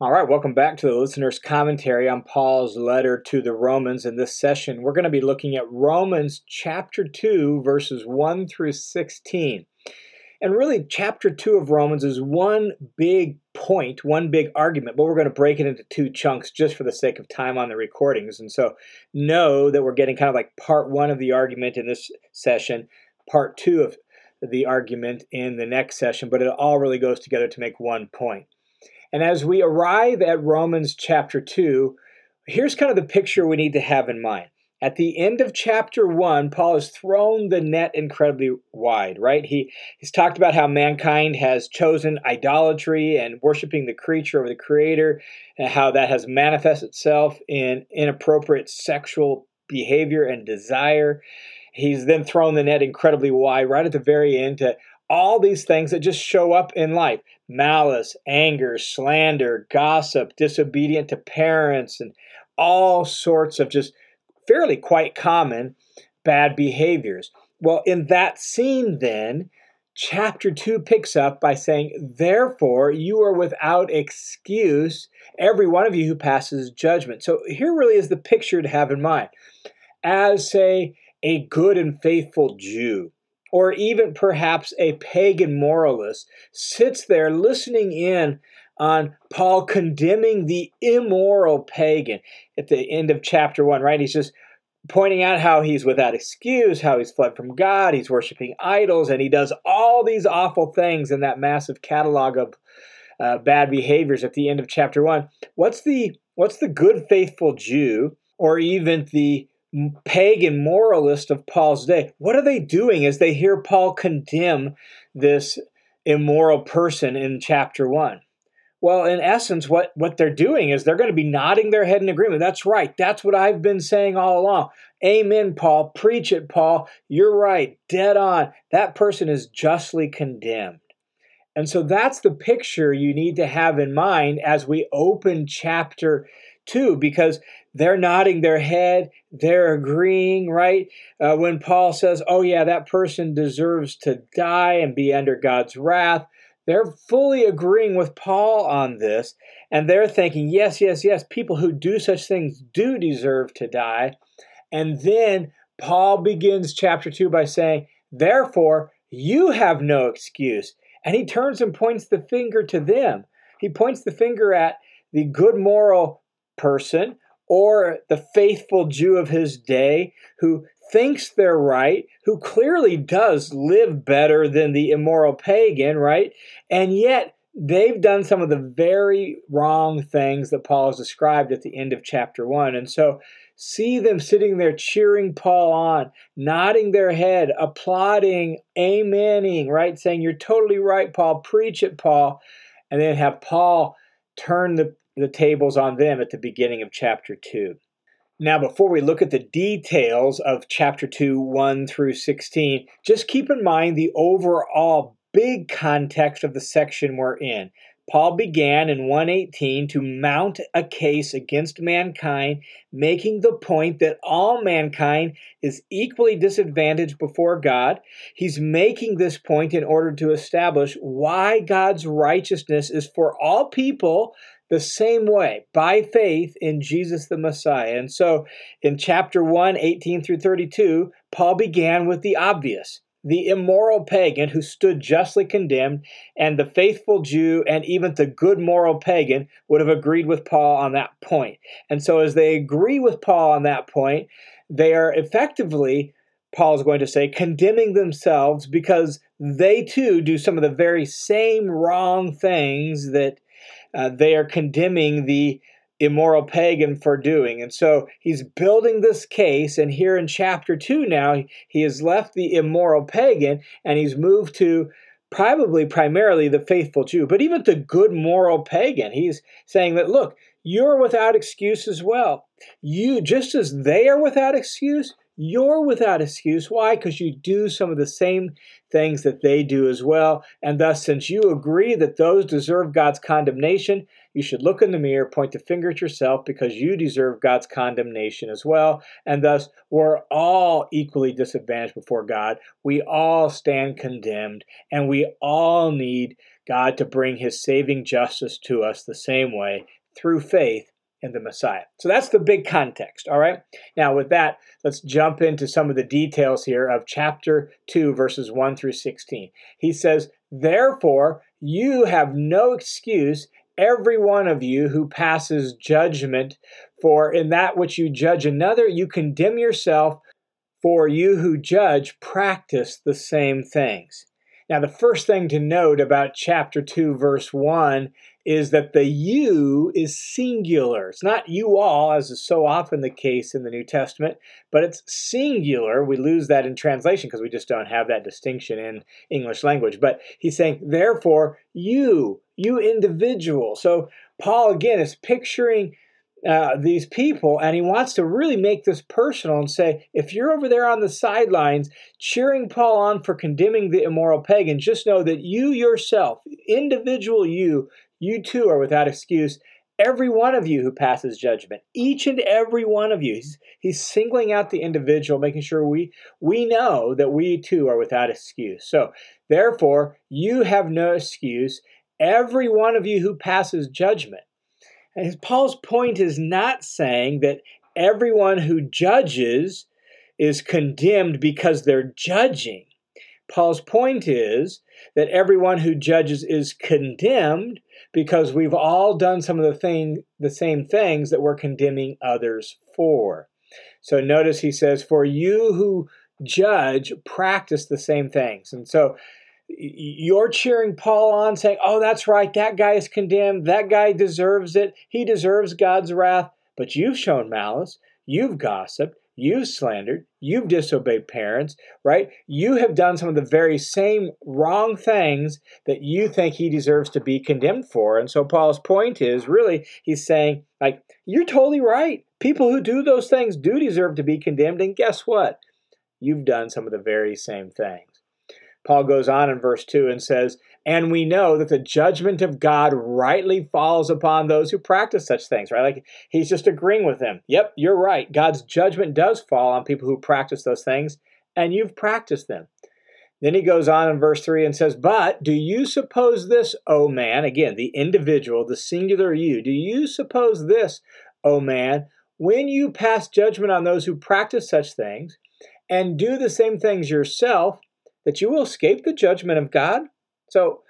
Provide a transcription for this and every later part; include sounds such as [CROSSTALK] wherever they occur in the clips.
All right, welcome back to the listener's commentary on Paul's letter to the Romans. In this session, we're going to be looking at Romans chapter 2, verses 1 through 16. And really, chapter 2 of Romans is one big point, one big argument, but we're going to break it into two chunks just for the sake of time on the recordings. And so, know that we're getting kind of like part one of the argument in this session, part two of the argument in the next session, but it all really goes together to make one point. And as we arrive at Romans chapter 2, here's kind of the picture we need to have in mind. At the end of chapter 1, Paul has thrown the net incredibly wide, right? He, he's talked about how mankind has chosen idolatry and worshiping the creature over the creator, and how that has manifested itself in inappropriate sexual behavior and desire. He's then thrown the net incredibly wide right at the very end to all these things that just show up in life malice, anger, slander, gossip, disobedient to parents, and all sorts of just fairly quite common bad behaviors. Well, in that scene, then, chapter 2 picks up by saying, Therefore, you are without excuse, every one of you who passes judgment. So here really is the picture to have in mind. As, say, a good and faithful Jew, or even perhaps a pagan moralist, sits there listening in on Paul condemning the immoral pagan at the end of chapter one, right? He's just pointing out how he's without excuse, how he's fled from God, he's worshiping idols, and he does all these awful things in that massive catalog of uh, bad behaviors at the end of chapter one. What's the what's the good faithful Jew or even the pagan moralist of Paul's day, what are they doing as they hear Paul condemn this immoral person in chapter 1? Well, in essence, what, what they're doing is they're going to be nodding their head in agreement. That's right. That's what I've been saying all along. Amen, Paul. Preach it, Paul. You're right. Dead on. That person is justly condemned. And so that's the picture you need to have in mind as we open chapter 2, because they're nodding their head, they're agreeing, right? Uh, when Paul says, oh, yeah, that person deserves to die and be under God's wrath, they're fully agreeing with Paul on this. And they're thinking, yes, yes, yes, people who do such things do deserve to die. And then Paul begins chapter 2 by saying, therefore, you have no excuse. And he turns and points the finger to them. He points the finger at the good moral person or the faithful Jew of his day who thinks they're right, who clearly does live better than the immoral pagan, right? And yet they've done some of the very wrong things that Paul has described at the end of chapter 1. And so see them sitting there cheering Paul on, nodding their head, applauding, amening, right? Saying, You're totally right, Paul, preach it, Paul. And then have Paul turn the the tables on them at the beginning of chapter 2. Now, before we look at the details of chapter 2, 1 through 16, just keep in mind the overall big context of the section we're in. Paul began in 118 to mount a case against mankind, making the point that all mankind is equally disadvantaged before God. He's making this point in order to establish why God's righteousness is for all people the same way by faith in Jesus the Messiah. And so in chapter 1, 18 through 32, Paul began with the obvious the immoral pagan who stood justly condemned, and the faithful Jew and even the good moral pagan would have agreed with Paul on that point. And so, as they agree with Paul on that point, they are effectively, Paul is going to say, condemning themselves because they too do some of the very same wrong things that uh, they are condemning the immoral pagan for doing. And so he's building this case, and here in chapter 2 now, he has left the immoral pagan and he's moved to probably primarily the faithful Jew, but even the good moral pagan. He's saying that, look, you're without excuse as well. You, just as they are without excuse, you're without excuse. Why? Because you do some of the same things that they do as well. And thus, since you agree that those deserve God's condemnation, you should look in the mirror, point the finger at yourself because you deserve God's condemnation as well. And thus, we're all equally disadvantaged before God. We all stand condemned, and we all need God to bring his saving justice to us the same way through faith in the Messiah. So that's the big context, all right? Now, with that, let's jump into some of the details here of chapter 2, verses 1 through 16. He says, Therefore, you have no excuse, every one of you who passes judgment, for in that which you judge another, you condemn yourself, for you who judge practice the same things. Now, the first thing to note about chapter 2, verse 1 is that the you is singular. It's not you all, as is so often the case in the New Testament, but it's singular. We lose that in translation because we just don't have that distinction in English language. But he's saying, therefore, you, you individual. So Paul, again, is picturing uh, these people, and he wants to really make this personal and say, if you're over there on the sidelines cheering Paul on for condemning the immoral pagan, just know that you yourself, individual you, you too are without excuse. Every one of you who passes judgment, each and every one of you, he's, he's singling out the individual, making sure we we know that we too are without excuse. So, therefore, you have no excuse. Every one of you who passes judgment. And Paul's point is not saying that everyone who judges is condemned because they're judging. Paul's point is that everyone who judges is condemned because we've all done some of the thing the same things that we're condemning others for. So notice he says, "For you who judge practice the same things." And so you're cheering Paul on, saying, "Oh, that's right. That guy is condemned. That guy deserves it. He deserves God's wrath." But you've shown malice. You've gossiped. You've slandered, you've disobeyed parents, right? You have done some of the very same wrong things that you think he deserves to be condemned for. And so Paul's point is really, he's saying, like, you're totally right. People who do those things do deserve to be condemned. And guess what? You've done some of the very same things. Paul goes on in verse 2 and says, and we know that the judgment of God rightly falls upon those who practice such things, right? Like he's just agreeing with them. Yep, you're right. God's judgment does fall on people who practice those things, and you've practiced them. Then he goes on in verse 3 and says, But do you suppose this, O man, again, the individual, the singular you, do you suppose this, O man, when you pass judgment on those who practice such things and do the same things yourself, that you will escape the judgment of God? So,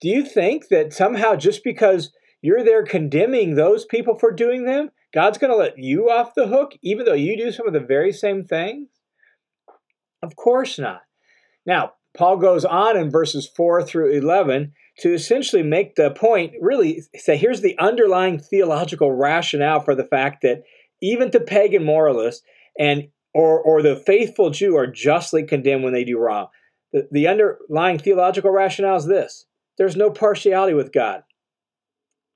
do you think that somehow just because you're there condemning those people for doing them, God's going to let you off the hook, even though you do some of the very same things? Of course not. Now, Paul goes on in verses 4 through 11 to essentially make the point, really say, here's the underlying theological rationale for the fact that even to pagan moralists and or, or the faithful Jew are justly condemned when they do wrong. The, the underlying theological rationale is this there's no partiality with God.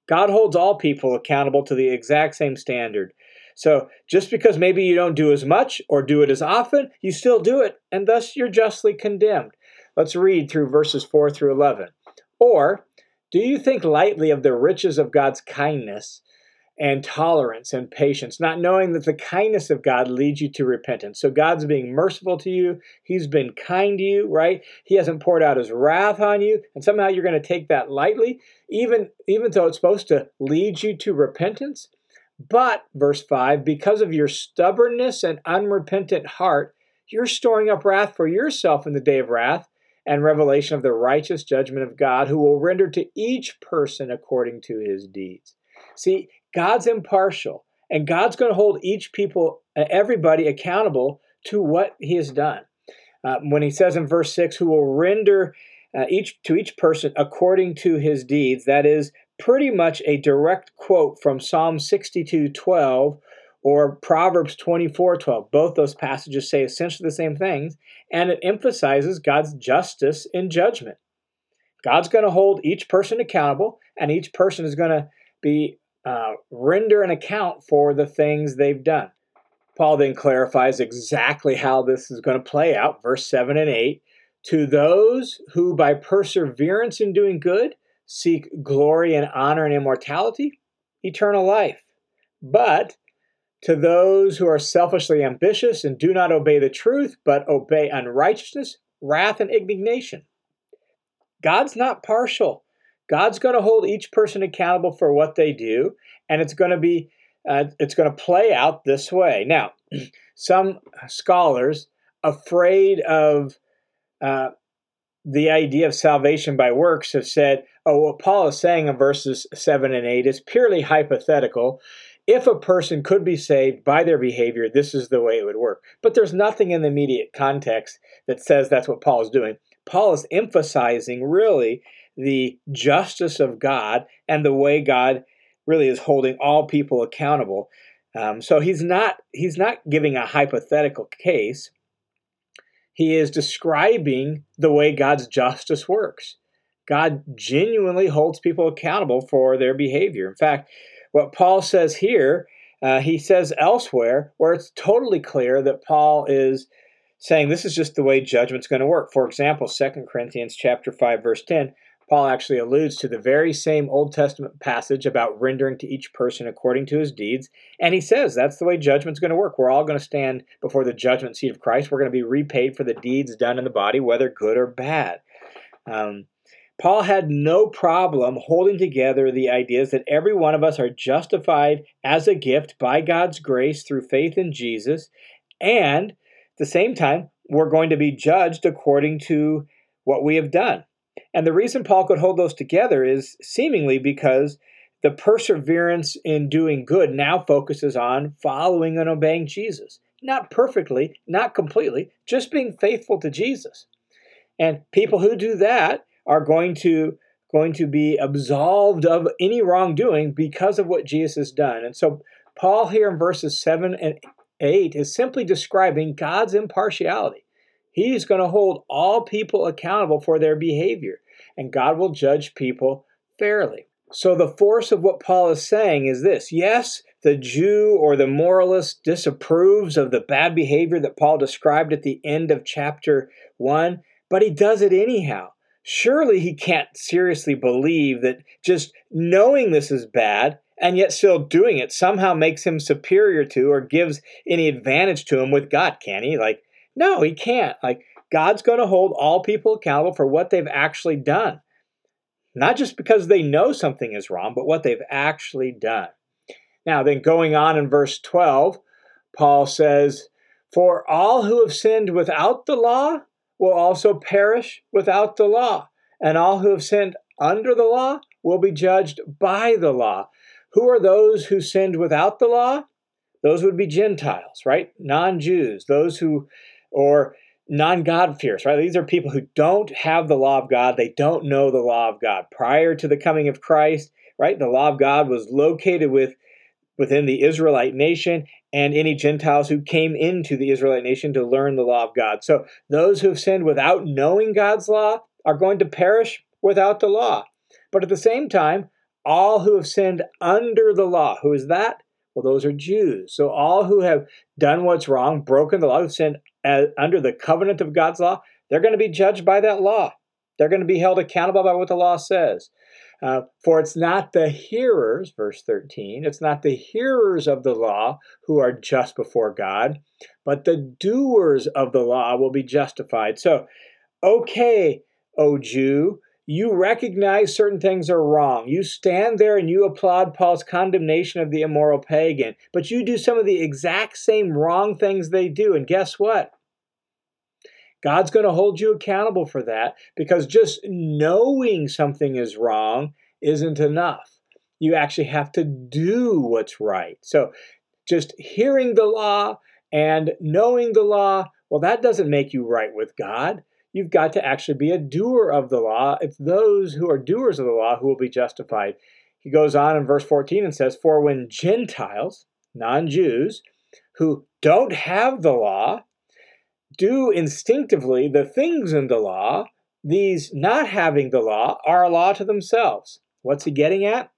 God holds all people accountable to the exact same standard. So just because maybe you don't do as much or do it as often, you still do it, and thus you're justly condemned. Let's read through verses 4 through 11. Or, do you think lightly of the riches of God's kindness and tolerance and patience, not knowing that the kindness of God leads you to repentance. So God's being merciful to you. He's been kind to you, right? He hasn't poured out his wrath on you, and somehow you're going to take that lightly, even, even though it's supposed to lead you to repentance. But, verse 5, because of your stubbornness and unrepentant heart, you're storing up wrath for yourself in the day of wrath and revelation of the righteous judgment of God, who will render to each person according to his deeds. See, God's impartial, and God's going to hold each people, everybody accountable to what he has done. Uh, when he says in verse 6, who will render uh, each to each person according to his deeds, that is pretty much a direct quote from Psalm 62 12 or Proverbs 24 12. Both those passages say essentially the same things, and it emphasizes God's justice in judgment. God's going to hold each person accountable, and each person is going to be uh, render an account for the things they've done. Paul then clarifies exactly how this is going to play out, verse 7 and 8. To those who by perseverance in doing good seek glory and honor and immortality, eternal life. But to those who are selfishly ambitious and do not obey the truth, but obey unrighteousness, wrath, and indignation. God's not partial. God's going to hold each person accountable for what they do, and it's going to be uh, it's going to play out this way. Now, [CLEARS THROAT] some scholars afraid of uh, the idea of salvation by works have said, oh, what Paul is saying in verses 7 and 8 is purely hypothetical. If a person could be saved by their behavior, this is the way it would work. But there's nothing in the immediate context that says that's what Paul is doing. Paul is emphasizing really the justice of God and the way God really is holding all people accountable. Um, so he's not he's not giving a hypothetical case. He is describing the way God's justice works. God genuinely holds people accountable for their behavior. In fact, what Paul says here, uh, he says elsewhere, where it's totally clear that Paul is saying this is just the way judgment's going to work. For example, 2 Corinthians chapter 5 verse 10, Paul actually alludes to the very same Old Testament passage about rendering to each person according to his deeds. And he says that's the way judgment's going to work. We're all going to stand before the judgment seat of Christ. We're going to be repaid for the deeds done in the body, whether good or bad. Um, Paul had no problem holding together the ideas that every one of us are justified as a gift by God's grace through faith in Jesus. And at the same time, we're going to be judged according to what we have done. And the reason Paul could hold those together is seemingly because the perseverance in doing good now focuses on following and obeying Jesus. Not perfectly, not completely, just being faithful to Jesus. And people who do that are going to going to be absolved of any wrongdoing because of what Jesus has done. And so Paul here in verses 7 and 8 is simply describing God's impartiality. He's going to hold all people accountable for their behavior, and God will judge people fairly. So, the force of what Paul is saying is this yes, the Jew or the moralist disapproves of the bad behavior that Paul described at the end of chapter 1, but he does it anyhow. Surely he can't seriously believe that just knowing this is bad and yet still doing it somehow makes him superior to or gives any advantage to him with God, can he? Like, no, he can't. Like, God's going to hold all people accountable for what they've actually done. Not just because they know something is wrong, but what they've actually done. Now, then going on in verse 12, Paul says, For all who have sinned without the law will also perish without the law, and all who have sinned under the law will be judged by the law. Who are those who sinned without the law? Those would be Gentiles, right? Non Jews, those who or non God fears, right? These are people who don't have the law of God. They don't know the law of God. Prior to the coming of Christ, right, the law of God was located with within the Israelite nation and any Gentiles who came into the Israelite nation to learn the law of God. So those who have sinned without knowing God's law are going to perish without the law. But at the same time, all who have sinned under the law, who is that? Well, those are Jews. So all who have done what's wrong, broken the law, who've sinned as, under the covenant of God's law, they're going to be judged by that law. They're going to be held accountable by what the law says. Uh, for it's not the hearers, verse 13, it's not the hearers of the law who are just before God, but the doers of the law will be justified. So, okay, O Jew, you recognize certain things are wrong. You stand there and you applaud Paul's condemnation of the immoral pagan, but you do some of the exact same wrong things they do. And guess what? God's going to hold you accountable for that because just knowing something is wrong isn't enough. You actually have to do what's right. So just hearing the law and knowing the law, well, that doesn't make you right with God. You've got to actually be a doer of the law. It's those who are doers of the law who will be justified. He goes on in verse 14 and says, For when Gentiles, non Jews, who don't have the law, do instinctively the things in the law, these not having the law are a law to themselves. What's he getting at?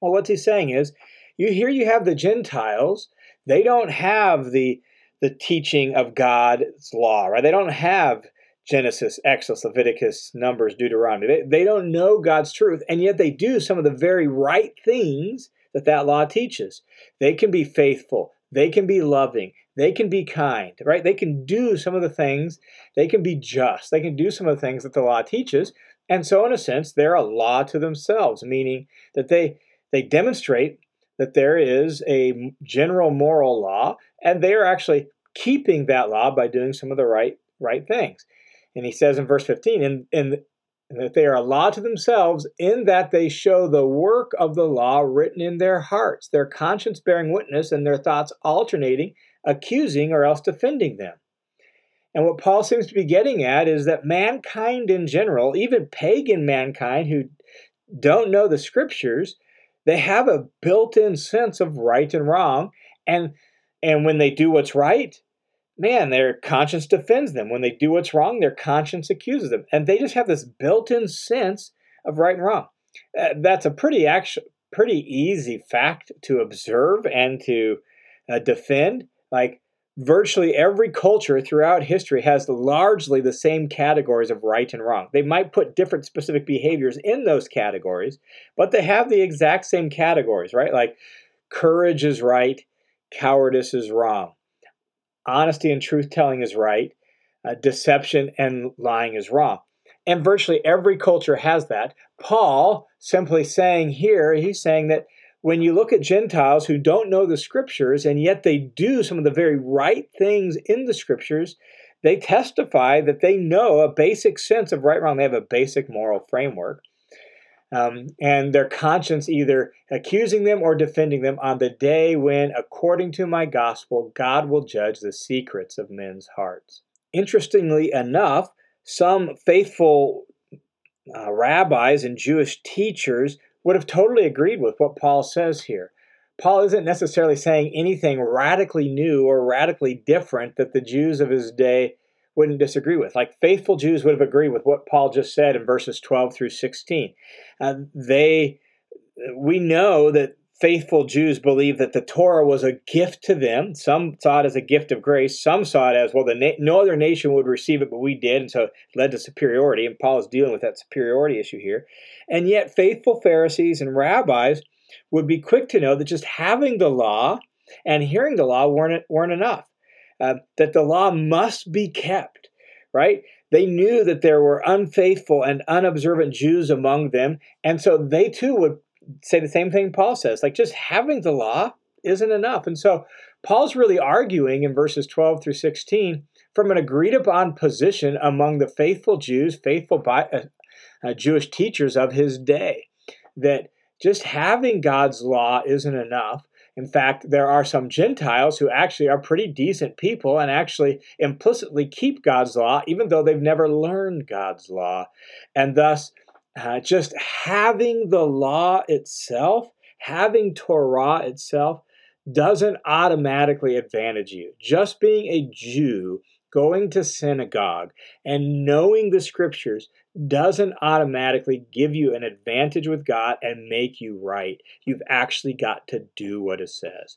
Well, what he's saying is, you here you have the Gentiles, they don't have the the teaching of God's law, right? They don't have Genesis, Exodus, Leviticus, Numbers, Deuteronomy. They, they don't know God's truth, and yet they do some of the very right things that that law teaches. They can be faithful, they can be loving, they can be kind, right? They can do some of the things, they can be just, they can do some of the things that the law teaches. And so, in a sense, they're a law to themselves, meaning that they, they demonstrate that there is a general moral law, and they are actually keeping that law by doing some of the right, right things. And he says in verse 15, and, and that they are a law to themselves in that they show the work of the law written in their hearts, their conscience bearing witness, and their thoughts alternating, accusing or else defending them. And what Paul seems to be getting at is that mankind in general, even pagan mankind who don't know the scriptures, they have a built-in sense of right and wrong. And and when they do what's right, man, their conscience defends them. When they do what's wrong, their conscience accuses them. And they just have this built-in sense of right and wrong. Uh, that's a pretty actual, pretty easy fact to observe and to uh, defend. Like virtually every culture throughout history has largely the same categories of right and wrong. They might put different specific behaviors in those categories, but they have the exact same categories, right? Like courage is right, cowardice is wrong, honesty and truth telling is right, uh, deception and lying is wrong. And virtually every culture has that. Paul simply saying here, he's saying that when you look at Gentiles who don't know the scriptures and yet they do some of the very right things in the scriptures, they testify that they know a basic sense of right wrong. They have a basic moral framework. Um, and their conscience either accusing them or defending them on the day when, according to my gospel, God will judge the secrets of men's hearts. Interestingly enough, some faithful uh, rabbis and Jewish teachers would have totally agreed with what Paul says here. Paul isn't necessarily saying anything radically new or radically different that the Jews of his day wouldn't disagree with. Like faithful Jews would have agreed with what Paul just said in verses 12 through 16. Uh, they, we know that faithful Jews believed that the Torah was a gift to them. Some saw it as a gift of grace. Some saw it as, well, the na- no other nation would receive it, but we did. And so it led to superiority. And Paul is dealing with that superiority issue here. And yet, faithful Pharisees and rabbis would be quick to know that just having the law and hearing the law weren't, weren't enough, uh, that the law must be kept, right? They knew that there were unfaithful and unobservant Jews among them, and so they too would say the same thing Paul says. Like just having the law isn't enough. And so Paul's really arguing in verses 12 through 16 from an agreed upon position among the faithful Jews, faithful uh, uh, Jewish teachers of his day, that just having God's law isn't enough. In fact, there are some Gentiles who actually are pretty decent people and actually implicitly keep God's law, even though they've never learned God's law. And thus, uh, just having the law itself, having Torah itself, doesn't automatically advantage you. Just being a Jew, going to synagogue, and knowing the scriptures doesn't automatically give you an advantage with God and make you right. You've actually got to do what it says.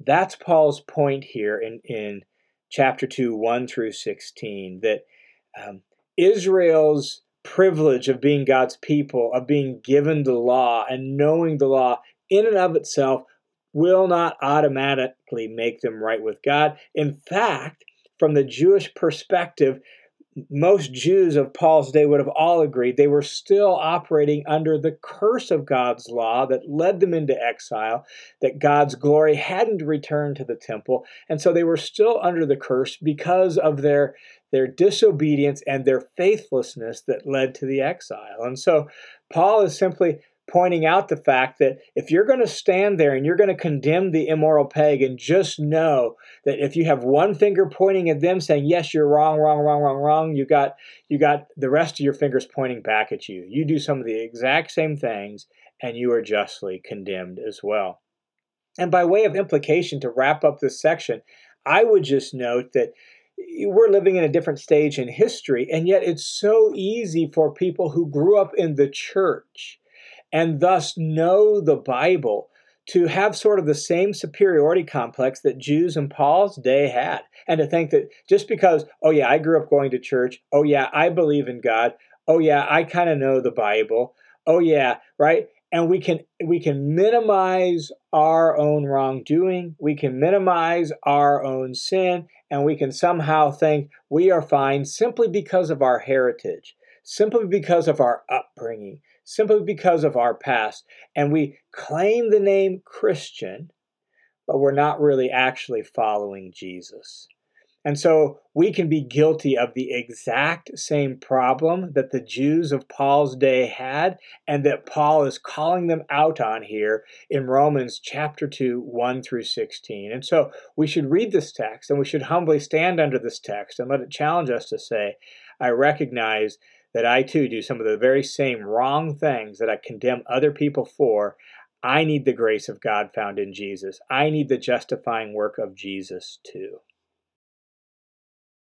That's Paul's point here in, in chapter 2, 1 through 16, that um, Israel's privilege of being God's people, of being given the law and knowing the law in and of itself will not automatically make them right with God. In fact, from the Jewish perspective, most Jews of Paul's day would have all agreed they were still operating under the curse of God's law that led them into exile, that God's glory hadn't returned to the temple, and so they were still under the curse because of their their disobedience and their faithlessness that led to the exile. And so Paul is simply pointing out the fact that if you're going to stand there and you're going to condemn the immoral pagan, just know that if you have one finger pointing at them saying, yes, you're wrong, wrong, wrong, wrong, wrong, you got, you got the rest of your fingers pointing back at you. You do some of the exact same things and you are justly condemned as well. And by way of implication, to wrap up this section, I would just note that we're living in a different stage in history, and yet it's so easy for people who grew up in the church and thus know the Bible to have sort of the same superiority complex that Jews in Paul's day had. And to think that just because, oh, yeah, I grew up going to church, oh, yeah, I believe in God, oh, yeah, I kind of know the Bible, oh, yeah, right? and we can we can minimize our own wrongdoing we can minimize our own sin and we can somehow think we are fine simply because of our heritage simply because of our upbringing, simply because of our past. And we claim the name Christian, but we're not really actually following Jesus. And so we can be guilty of the exact same problem that the Jews of Paul's day had, and that Paul is calling them out on here in Romans chapter 2, 1 through 16. And so we should read this text and we should humbly stand under this text and let it challenge us to say, I recognize that I too do some of the very same wrong things that I condemn other people for. I need the grace of God found in Jesus. I need the justifying work of Jesus too.